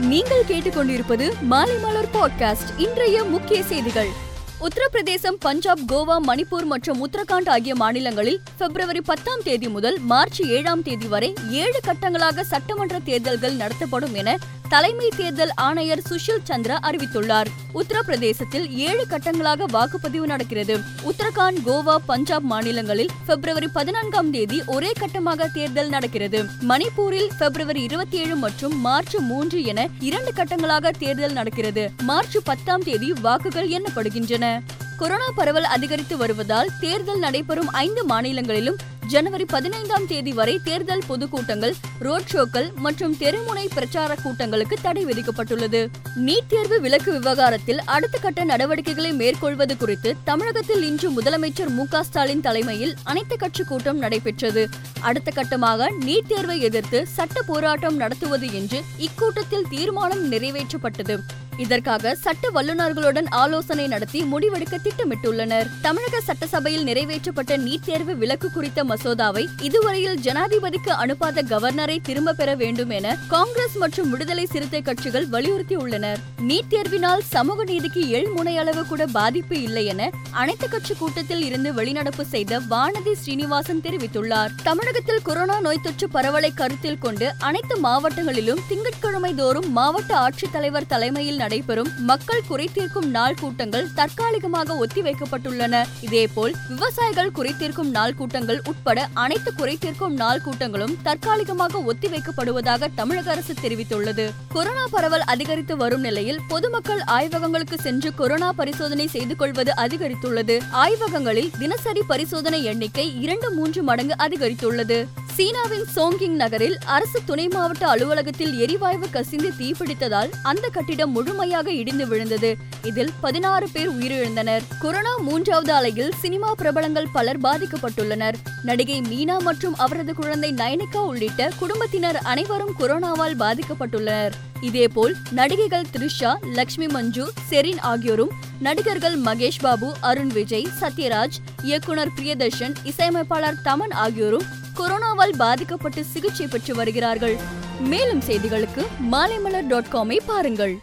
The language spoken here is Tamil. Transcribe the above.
நீங்கள் கேட்டுக்கொண்டிருப்பது மாலைமலர் பாட்காஸ்ட் இன்றைய முக்கிய செய்திகள். உத்தரப்பிரதேசம் பஞ்சாப் கோவா மணிப்பூர் மற்றும் உத்தரகாண்ட் ஆகிய மாநிலங்களில் பிப்ரவரி பத்தாம் தேதி முதல் மார்ச் ஏழாம் தேதி வரை ஏழு கட்டங்களாக சட்டமன்ற தேர்தல்கள் நடத்தப்படும் என தலைமை தேர்தல் ஆணையர் சுஷில் சந்திரா அறிவித்துள்ளார். உத்தரப்பிரதேசத்தில் ஏழு கட்டங்களாக வாக்குப்பதிவு நடக்கிறது. உத்தரகாண்ட் கோவா பஞ்சாப் மாநிலங்களில் பிப்ரவரி பதினான்காம் தேதி ஒரே கட்டமாக தேர்தல் நடக்கிறது. மணிப்பூரில் பிப்ரவரி இருபத்தி ஏழு மற்றும் மார்ச் மூன்று என இரண்டு கட்டங்களாக தேர்தல் நடக்கிறது. மார்ச் பத்தாம் தேதி வாக்குகள் எண்ணப்படுகின்றன. கொரோனா பரவல் அதிகரித்து வருவதால் தேர்தல் நடைபெறும் ஐந்து மாநிலங்களிலும் ஜனவரி பதினைந்தாம் தேதி வரை தேர்தல் பொதுக்கூட்டங்கள் ரோட் ஷோக்கள் மற்றும் தெருமுனை பிரச்சார கூட்டங்களுக்கு தடை விதிக்கப்பட்டுள்ளது. நீட் தேர்வு விலக்கு விவகாரத்தில் அடுத்த கட்ட நடவடிக்கைகளை மேற்கொள்வது குறித்து தமிழகத்தில் இன்று முதலமைச்சர் மு ஸ்டாலின் தலைமையில் அனைத்து கட்சி கூட்டம் நடைபெற்றது. அடுத்த கட்டமாக நீட் தேர்வை எதிர்த்து சட்ட போராட்டம் நடத்துவது என்று இக்கூட்டத்தில் தீர்மானம் நிறைவேற்றப்பட்டது. இதற்காக சட்ட வல்லுநர்களுடன் ஆலோசனை நடத்தி முடிவெடுக்க திட்டமிட்டுள்ளனர். தமிழக சட்டசபையில் நிறைவேற்றப்பட்ட நீட் தேர்வு விலக்கு குறித்த மசோதாவை இதுவரையில் ஜனாதிபதிக்கு அனுப்பாத கவர்னரை திரும்ப பெற வேண்டும் என காங்கிரஸ் மற்றும் விடுதலை சிறுத்தை கட்சிகள் வலியுறுத்தியுள்ளனர். நீட் தேர்வினால் சமூக நீதிக்கு எள் முனையளவு கூட பாதிப்பு இல்லை என அனைத்து கட்சி கூட்டத்தில் இருந்து வெளிநடப்பு செய்த வானதி ஸ்ரீனிவாசன் தெரிவித்துள்ளார். தமிழகத்தில் கொரோனா நோய் தொற்று பரவலை கருத்தில் கொண்டு அனைத்து மாவட்டங்களிலும் திங்கட்கிழமை தோறும் மாவட்ட ஆட்சித்தலைவர் தலைமையில் நடைபெறும் மக்கள் குறைதீர்க்கும் நாள் கூட்டங்கள் தற்காலிகமாக ஒத்திவைக்கப்பட்டுள்ளன. இதேபோல் விவசாயிகள் குறைத்தீர்க்கும் நாள் கூட்டங்கள் உட்பட அனைத்து குறைத்தீர்க்கும் நாள் கூட்டங்களும் தற்காலிகமாக ஒத்திவைக்கப்படுவதாக தமிழக அரசு தெரிவித்துள்ளது. கொரோனா பரவல் அதிகரித்து வரும் நிலையில் பொதுமக்கள் ஆய்வகங்களுக்கு சென்று கொரோனா பரிசோதனை செய்து கொள்வது அதிகரித்துள்ளது. ஆய்வகங்களில் தினசரி பரிசோதனை எண்ணிக்கை இரண்டு மூன்று மடங்கு அதிகரித்துள்ளது. சீனாவின் சோங்கிங் நகரில் அரசு துணை மாவட்ட அலுவலகத்தில் எரிவாயு கசிந்து தீப்பிடித்ததால் அந்த கட்டிடம் முழுமையாக இடிந்து விழுந்தது. இதில் பதினாறு பேர் உயிரிழந்தனர். கொரோனா மூன்றாவது அலையில் சினிமா பிரபலங்கள் பலர் பாதிக்கப்பட்டுள்ளனர். நடிகை மீனா மற்றும் அவரது குழந்தை நயனிகா உள்ளிட்ட குடும்பத்தினர் அனைவரும் கொரோனாவால் பாதிக்கப்பட்டுள்ளனர். இதேபோல் நடிகைகள் த்ரிஷா லக்ஷ்மி மஞ்சு செரின் ஆகியோரும் நடிகர்கள் மகேஷ் பாபு அருண் விஜய் சத்யராஜ் இயக்குனர் பிரியதர்ஷன் இசையமைப்பாளர் தமன் ஆகியோரும் கொரோனாவால் பாதிக்கப்பட்டு சிகிச்சை பெற்று வருகிறார்கள். மேலும் செய்திகளுக்கு மாலைமலர் டாட் காமை பாருங்கள்.